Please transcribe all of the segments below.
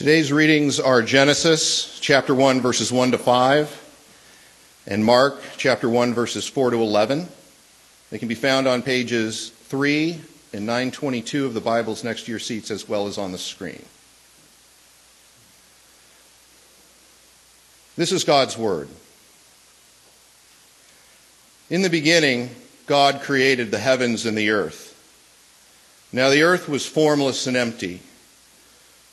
Today's readings are Genesis chapter 1 verses 1 to 5 and Mark chapter 1 verses 4 to 11. They can be found on pages 3 and 922 of the Bibles next to your seats as well as on the screen. This is God's word. In the beginning, God created the heavens and the earth. Now the earth was formless and empty.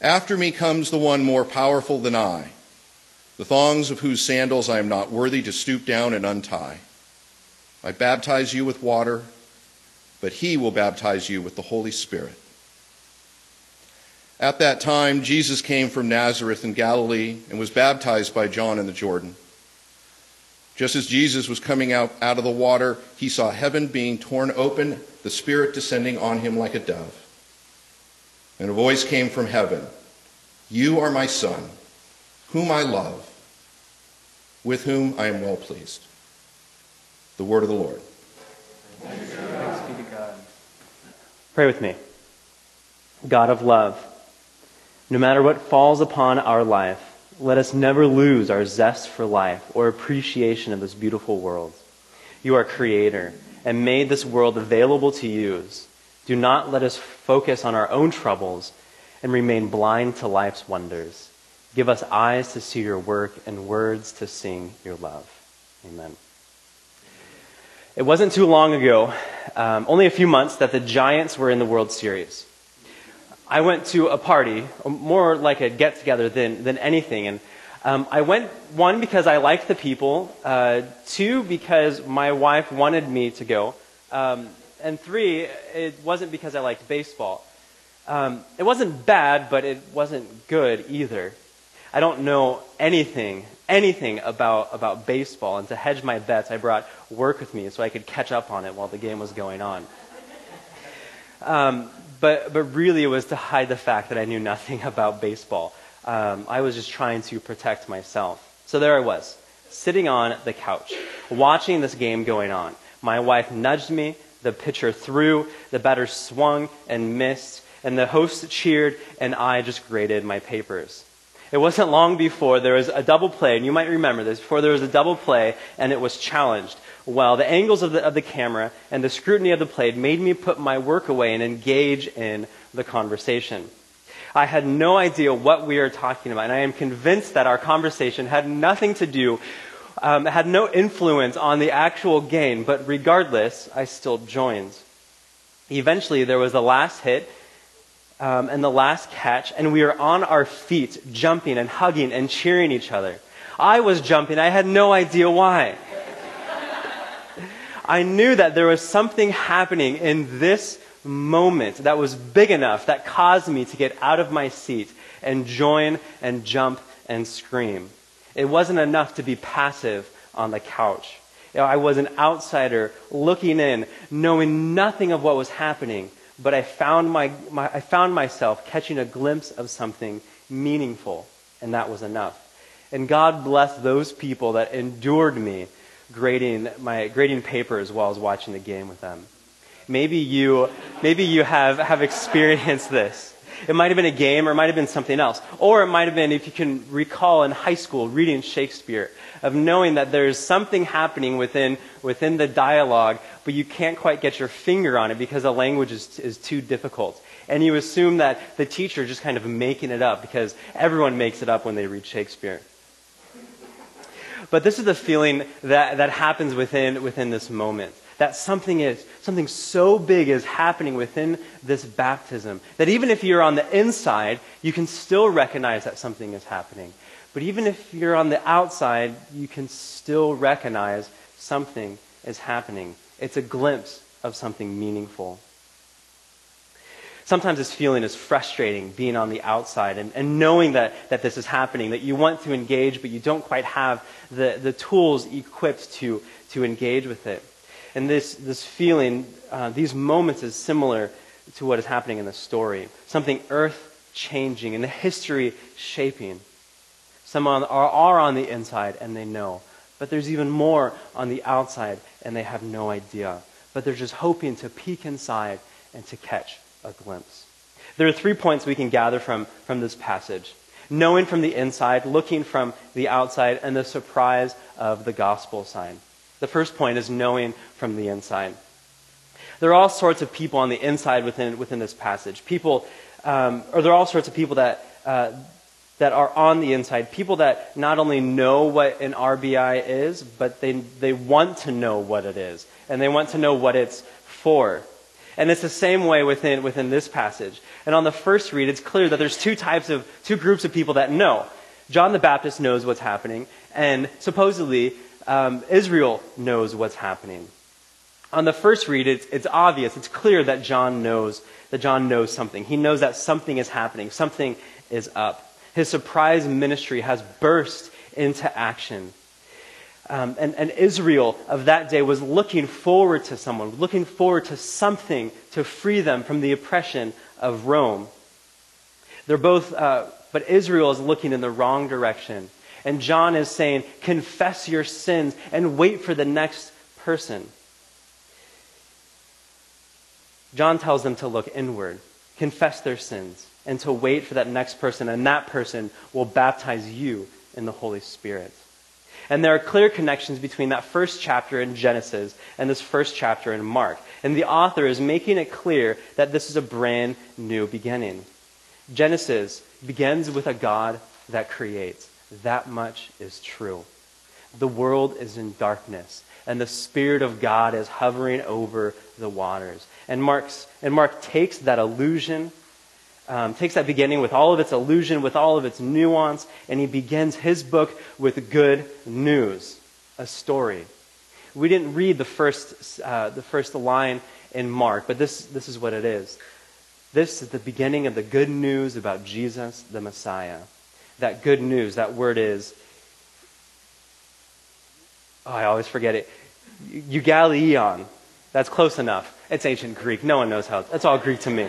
After me comes the one more powerful than I, the thongs of whose sandals I am not worthy to stoop down and untie. I baptize you with water, but he will baptize you with the Holy Spirit. At that time, Jesus came from Nazareth in Galilee and was baptized by John in the Jordan. Just as Jesus was coming out, out of the water, he saw heaven being torn open, the Spirit descending on him like a dove. And a voice came from heaven You are my Son, whom I love, with whom I am well pleased. The word of the Lord. Thanks be to God. Pray with me. God of love, no matter what falls upon our life, let us never lose our zest for life or appreciation of this beautiful world. You are creator and made this world available to use. Do not let us focus on our own troubles and remain blind to life's wonders. Give us eyes to see your work and words to sing your love. Amen. It wasn't too long ago, um, only a few months, that the Giants were in the World Series. I went to a party, more like a get together than, than anything. And um, I went, one, because I liked the people, uh, two, because my wife wanted me to go, um, and three, it wasn't because I liked baseball. Um, it wasn't bad, but it wasn't good either. I don't know anything, anything about, about baseball, and to hedge my bets, I brought work with me so I could catch up on it while the game was going on. Um, but, but really it was to hide the fact that I knew nothing about baseball. Um, I was just trying to protect myself. So there I was, sitting on the couch, watching this game going on. My wife nudged me, the pitcher threw, the batter swung and missed, and the host cheered, and I just graded my papers. It wasn't long before there was a double play, and you might remember this, before there was a double play, and it was challenged. Well, the angles of the, of the camera and the scrutiny of the play made me put my work away and engage in the conversation. I had no idea what we were talking about, and I am convinced that our conversation had nothing to do, um, had no influence on the actual game, but regardless, I still joined. Eventually, there was the last hit um, and the last catch, and we were on our feet, jumping and hugging and cheering each other. I was jumping, I had no idea why. I knew that there was something happening in this moment that was big enough that caused me to get out of my seat and join and jump and scream. It wasn't enough to be passive on the couch. I was an outsider looking in, knowing nothing of what was happening, but I found, my, my, I found myself catching a glimpse of something meaningful, and that was enough. And God bless those people that endured me grading my grading papers while I was watching the game with them. Maybe you, maybe you have, have experienced this. It might have been a game or it might have been something else. Or it might have been, if you can recall in high school, reading Shakespeare, of knowing that there's something happening within, within the dialogue, but you can't quite get your finger on it because the language is, is too difficult. And you assume that the teacher is just kind of making it up because everyone makes it up when they read Shakespeare. But this is the feeling that, that happens within, within this moment. That something is, something so big is happening within this baptism that even if you're on the inside, you can still recognize that something is happening. But even if you're on the outside, you can still recognize something is happening. It's a glimpse of something meaningful. Sometimes this feeling is frustrating, being on the outside and, and knowing that, that this is happening, that you want to engage, but you don't quite have the, the tools equipped to, to engage with it. And this, this feeling, uh, these moments, is similar to what is happening in the story. Something earth changing and the history shaping. Some are, are on the inside and they know. But there's even more on the outside and they have no idea. But they're just hoping to peek inside and to catch a glimpse. There are three points we can gather from, from this passage knowing from the inside, looking from the outside, and the surprise of the gospel sign. The first point is knowing from the inside. There are all sorts of people on the inside within, within this passage. People, um, or there are all sorts of people that, uh, that are on the inside. People that not only know what an RBI is, but they, they want to know what it is. And they want to know what it's for. And it's the same way within, within this passage. And on the first read, it's clear that there's two types of, two groups of people that know. John the Baptist knows what's happening, and supposedly um, Israel knows what's happening. On the first read, it's, it's obvious, it's clear that John knows, that John knows something. He knows that something is happening, something is up. His surprise ministry has burst into action. Um, and, and Israel of that day was looking forward to someone, looking forward to something to free them from the oppression of Rome. They're both, uh, but Israel is looking in the wrong direction. And John is saying, confess your sins and wait for the next person. John tells them to look inward, confess their sins, and to wait for that next person, and that person will baptize you in the Holy Spirit. And there are clear connections between that first chapter in Genesis and this first chapter in Mark. And the author is making it clear that this is a brand new beginning. Genesis begins with a God that creates. That much is true. The world is in darkness, and the Spirit of God is hovering over the waters. And, Mark's, and Mark takes that illusion um, takes that beginning with all of its illusion, with all of its nuance, and he begins his book with good news, a story. We didn't read the first, uh, the first line in Mark, but this, this is what it is. This is the beginning of the good news about Jesus, the Messiah. That good news, that word is, oh, I always forget it. Eugallion. That's close enough. It's ancient Greek. No one knows how. That's all Greek to me.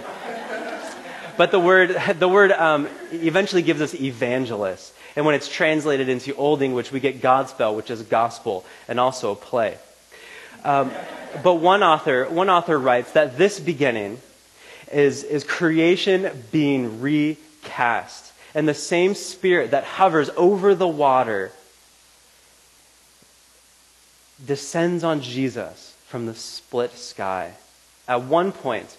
But the word, the word um, eventually gives us evangelist. And when it's translated into Old English, we get Godspell, which is gospel, and also a play. Um, but one author, one author writes that this beginning is, is creation being recast. And the same spirit that hovers over the water descends on Jesus from the split sky. At one point,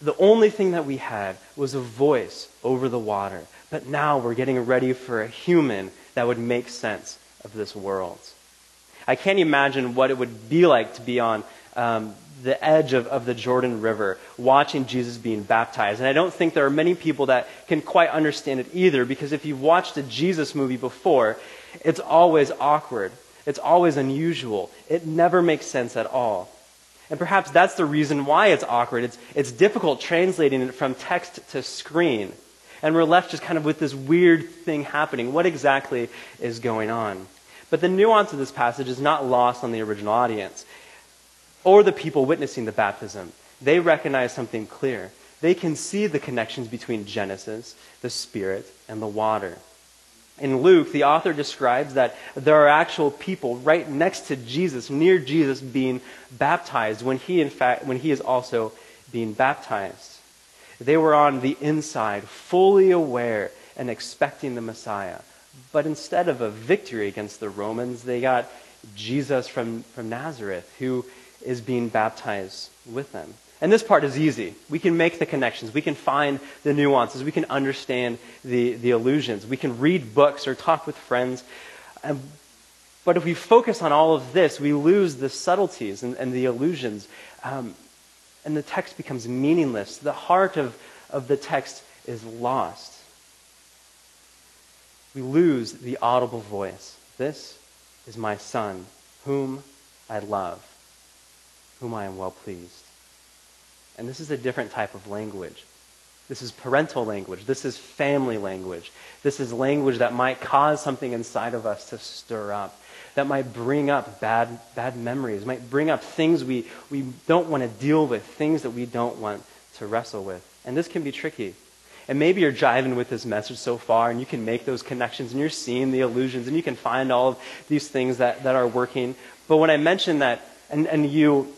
the only thing that we had was a voice over the water. But now we're getting ready for a human that would make sense of this world. I can't imagine what it would be like to be on um, the edge of, of the Jordan River watching Jesus being baptized. And I don't think there are many people that can quite understand it either because if you've watched a Jesus movie before, it's always awkward. It's always unusual. It never makes sense at all. And perhaps that's the reason why it's awkward. It's, it's difficult translating it from text to screen. And we're left just kind of with this weird thing happening. What exactly is going on? But the nuance of this passage is not lost on the original audience or the people witnessing the baptism. They recognize something clear. They can see the connections between Genesis, the Spirit, and the water. In Luke, the author describes that there are actual people right next to Jesus, near Jesus, being baptized when he, in fact, when he is also being baptized. They were on the inside, fully aware and expecting the Messiah. But instead of a victory against the Romans, they got Jesus from, from Nazareth, who is being baptized with them. And this part is easy. We can make the connections. We can find the nuances. We can understand the, the illusions. We can read books or talk with friends. But if we focus on all of this, we lose the subtleties and, and the illusions, um, and the text becomes meaningless. The heart of, of the text is lost. We lose the audible voice. This is my son, whom I love, whom I am well pleased. And this is a different type of language. This is parental language. This is family language. This is language that might cause something inside of us to stir up, that might bring up bad, bad memories, might bring up things we, we don't want to deal with, things that we don't want to wrestle with. And this can be tricky. And maybe you're driving with this message so far and you can make those connections and you're seeing the illusions and you can find all of these things that, that are working. But when I mention that, and, and you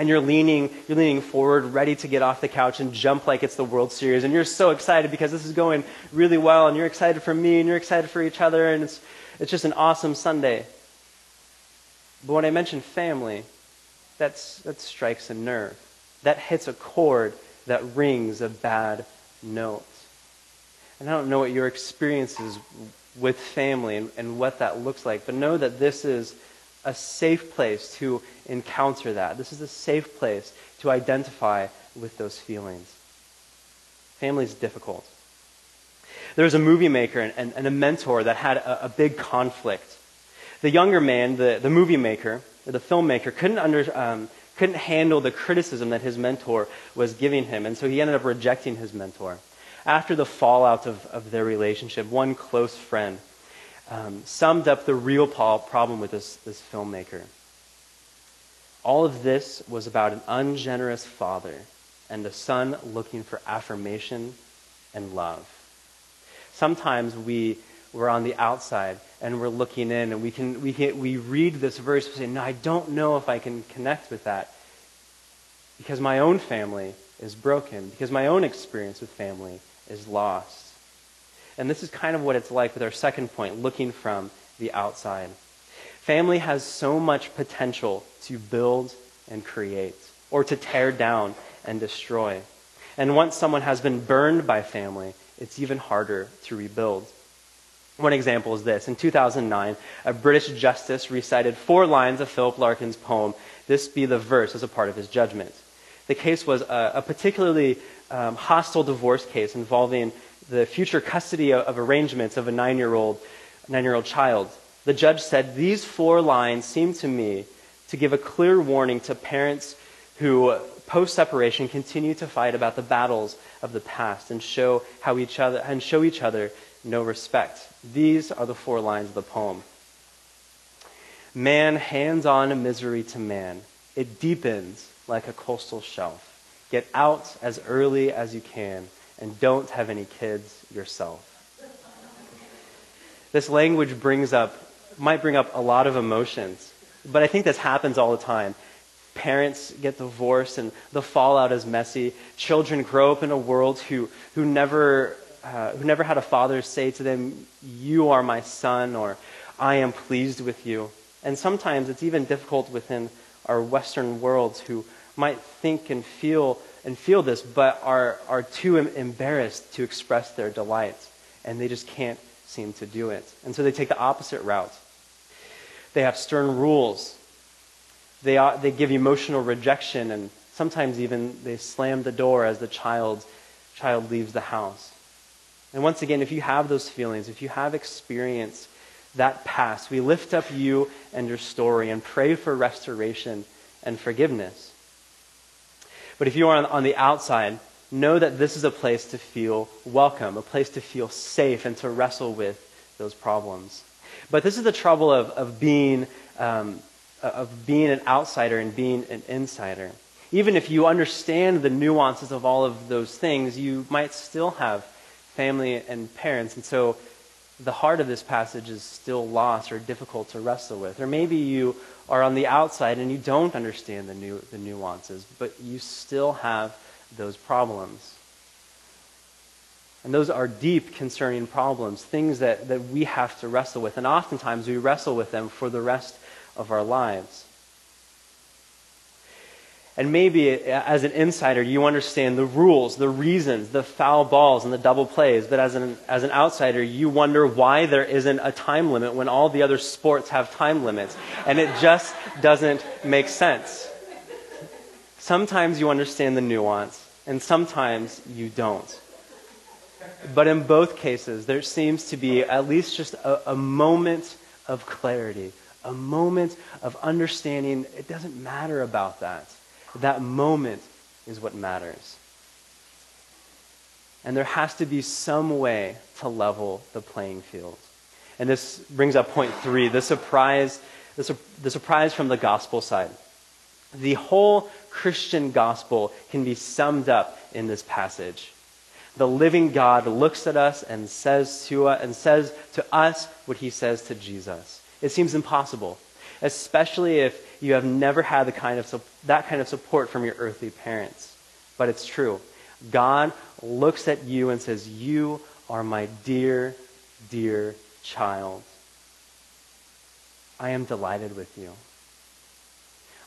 and you're leaning, you're leaning forward, ready to get off the couch and jump like it's the World Series, and you're so excited because this is going really well, and you're excited for me, and you're excited for each other, and it's, it's just an awesome Sunday. But when I mention family, that's, that strikes a nerve. That hits a chord that rings a bad note. And I don't know what your experience is with family and, and what that looks like, but know that this is a safe place to encounter that. This is a safe place to identify with those feelings. Family is difficult. There was a movie maker and, and, and a mentor that had a, a, big conflict. The younger man, the, the movie maker, the filmmaker, couldn't, under, um, couldn't handle the criticism that his mentor was giving him, and so he ended up rejecting his mentor. After the fallout of, of their relationship, one close friend um, summed up the real problem with this, this filmmaker. All of this was about an ungenerous father and a son looking for affirmation and love. Sometimes we, we're on the outside and we're looking in and we, can, we, can, we read this verse and say, No, I don't know if I can connect with that because my own family is broken, because my own experience with family is lost. And this is kind of what it's like with our second point, looking from the outside. Family has so much potential to build and create, or to tear down and destroy. And once someone has been burned by family, it's even harder to rebuild. One example is this. In 2009, a British justice recited four lines of Philip Larkin's poem, This Be the Verse, as a part of his judgment. The case was a, a particularly um, hostile divorce case involving the future custody of, arrangements of a nine year old nine year old child. The judge said, These four lines seem to me to give a clear warning to parents who, post separation, continue to fight about the battles of the past and show, how each other, and show each other no respect. These are the four lines of the poem. Man hands on misery to man. It deepens like a coastal shelf. Get out as early as you can and don't have any kids yourself. This language brings up, might bring up a lot of emotions, but I think this happens all the time. Parents get divorced and the fallout is messy. Children grow up in a world who, who, never, uh, who never had a father say to them, You are my son, or I am pleased with you. And sometimes it's even difficult within our Western worlds who might think and feel and feel this, but are, are too embarrassed to express their delight, and they just can't seem to do it. And so they take the opposite route. They have stern rules. They, are, they give emotional rejection, and sometimes even they slam the door as the child, child leaves the house. And once again, if you have those feelings, if you have experienced that past, we lift up you and your story and pray for restoration and forgiveness. But if you are on, the outside, know that this is a place to feel welcome, a place to feel safe and to wrestle with those problems. But this is the trouble of, of, being, um, of being an outsider and being an insider. Even if you understand the nuances of all of those things, you might still have family and parents. And so the heart of this passage is still lost or difficult to wrestle with. Or maybe you are on the outside and you don't understand the, nu- the nuances, but you still have those problems. And those are deep concerning problems, things that, that we have to wrestle with. And oftentimes we wrestle with them for the rest of our lives. And maybe uh, as an insider, you understand the rules, the reasons, the foul balls, and the double plays. But as an, as an outsider, you wonder why there isn't a time limit when all the other sports have time limits. And it just doesn't make sense. Sometimes you understand the nuance, and sometimes you don't. But in both cases, there seems to be at least just a, a moment of clarity, a moment of understanding. It doesn't matter about that. That moment is what matters. And there has to be some way to level the playing field. And this brings up point three the surprise, the, the surprise from the gospel side. The whole Christian gospel can be summed up in this passage. The living God looks at us and says to us, and says to us what he says to Jesus. It seems impossible, especially if you have never had the kind of, that kind of support from your earthly parents. But it's true. God looks at you and says, You are my dear, dear child. I am delighted with you.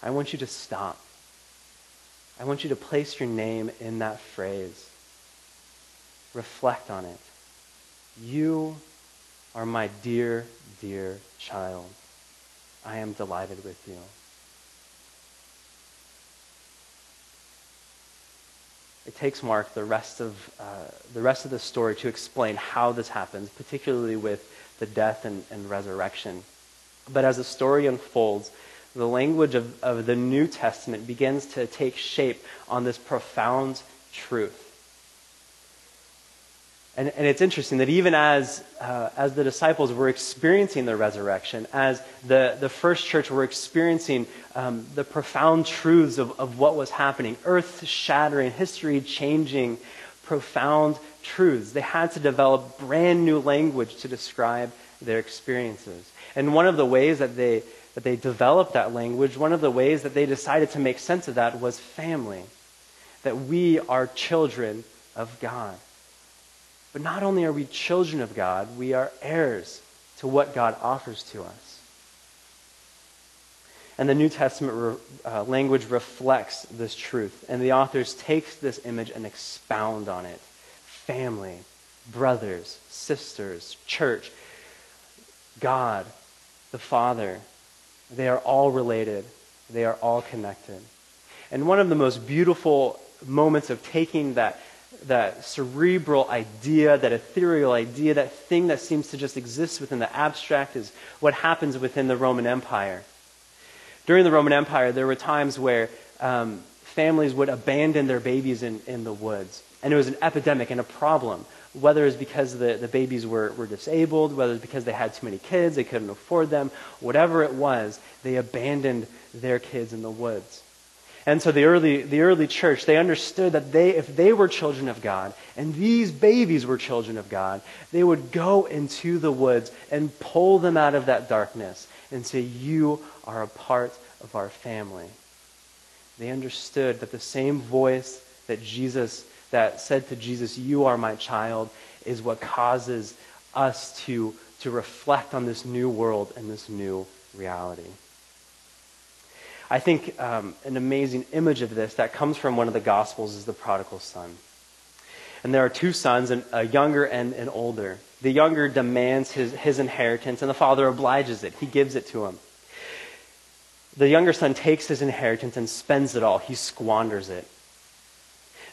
I want you to stop. I want you to place your name in that phrase. Reflect on it. You are my dear, dear child. I am delighted with you. It takes Mark the rest of uh, the rest of the story to explain how this happens, particularly with the death and, and resurrection. But as the story unfolds, the language of, of the New Testament begins to take shape on this profound truth. And, and it's interesting that even as, uh, as the disciples were experiencing the resurrection, as the, the first church were experiencing um, the profound truths of, of what was happening, earth shattering, history changing, profound truths, they had to develop brand new language to describe their experiences. And one of the ways that they, that they developed that language, one of the ways that they decided to make sense of that was family. That we are children of God. But not only are we children of God, we are heirs to what God offers to us. And the New Testament re, uh, language reflects this truth. And the authors take this image and expound on it. Family, brothers, sisters, church, God, the Father, they are all related. They are all connected. And one of the most beautiful moments of taking that that cerebral idea, that ethereal idea, that thing that seems to just exist within the abstract is what happens within the Roman Empire. During the Roman Empire, there were times where um, families would abandon their babies in, in the woods. And it was an epidemic and a problem, whether it was because the, the babies were, were disabled, whether it was because they had too many kids, they couldn't afford them, whatever it was, they abandoned their kids in the woods. And so the early, the early church, they understood that they, if they were children of God, and these babies were children of God, they would go into the woods and pull them out of that darkness and say, You are a part of our family. They understood that the same voice that Jesus, that said to Jesus, You are my child, is what causes us to, to reflect on this new world and this new reality. I think um, an amazing image of this that comes from one of the Gospels is the prodigal son. And there are two sons, a younger and an older. The younger demands his, his inheritance, and the father obliges it. He gives it to him. The younger son takes his inheritance and spends it all. He squanders it.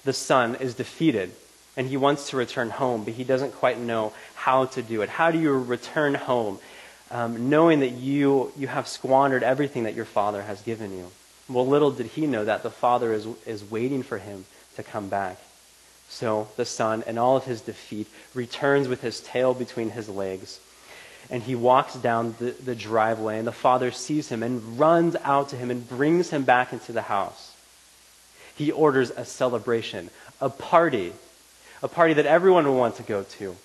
The son is defeated, and he wants to return home, but he doesn't quite know how to do it. How do you return home um, knowing that you, you have squandered everything that your father has given you. Well, little did he know that the father is, is waiting for him to come back. So the son, in all of his defeat, returns with his tail between his legs. And he walks down the, the driveway, and the father sees him and runs out to him and brings him back into the house. He orders a celebration, a party, a party that everyone will want to go to.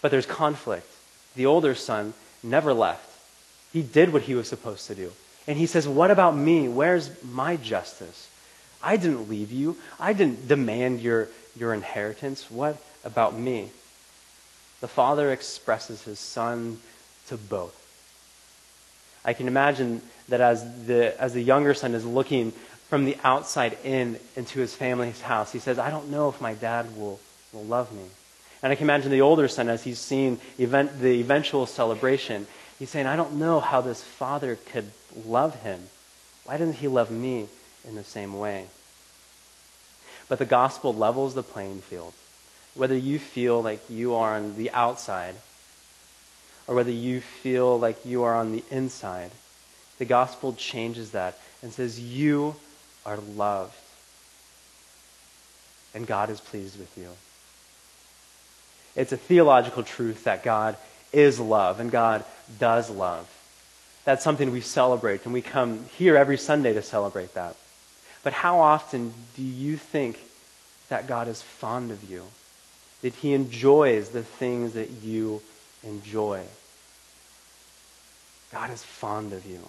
But there's conflict the older son, never left. He did what he was supposed to do. And he says, What about me? Where's my justice? I didn't leave you. I didn't demand your, your inheritance. What about me? The father expresses his son to both. I can imagine that as the, as the younger son is looking from the outside in into his family's house. He says, I don't know if my dad will, will love me. And I can imagine the older son, as he's seen event, the eventual celebration, he's saying, I don't know how this father could love him. Why doesn't he love me in the same way? But the gospel levels the playing field. Whether you feel like you are on the outside or whether you feel like you are on the inside, the gospel changes that and says, You are loved. And God is pleased with you. It's a theological truth that God is love and God does love. That's something we celebrate, and we come here every Sunday to celebrate that. But how often do you think that God is fond of you? That He enjoys the things that you enjoy? God is fond of you.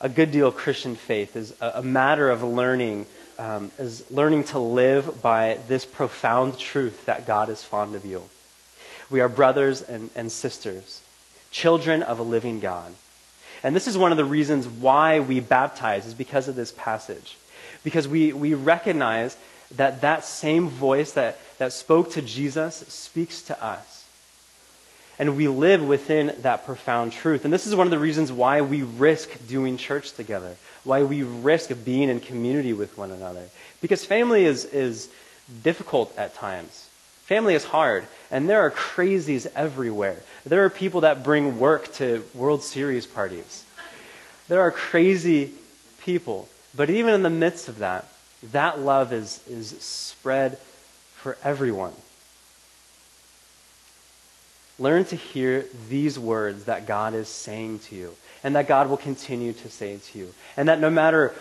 A good deal of Christian faith is a, matter of learning, um, is learning to live by this profound truth that God is fond of you. We are brothers and, and sisters, children of a living God. And this is one of the reasons why we baptize, is because of this passage. Because we, we recognize that that same voice that, that spoke to Jesus speaks to us. And we live within that profound truth. And this is one of the reasons why we risk doing church together, why we risk being in community with one another. Because family is, is difficult at times. Family is hard, and there are crazies everywhere. There are people that bring work to World Series parties. There are crazy people. But even in the midst of that, that love is, is spread for everyone. Learn to hear these words that God is saying to you and that God will continue to say to you. And that no matter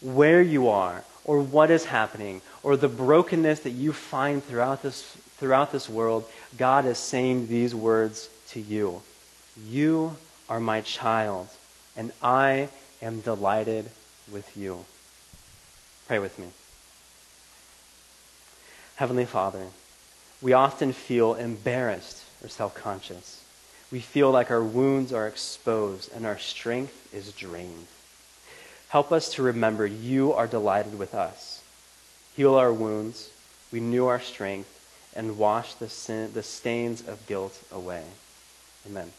where you are or what is happening or the brokenness that you find throughout this, throughout this world, God is saying these words to you. You are my child, and I am delighted with you. Pray with me. Heavenly Father, we often feel embarrassed or self conscious. We feel like our wounds are exposed and our strength is drained. Help us to remember you are delighted with us. Heal our wounds, renew our strength, and wash the, sin, the stains of guilt away. Amen.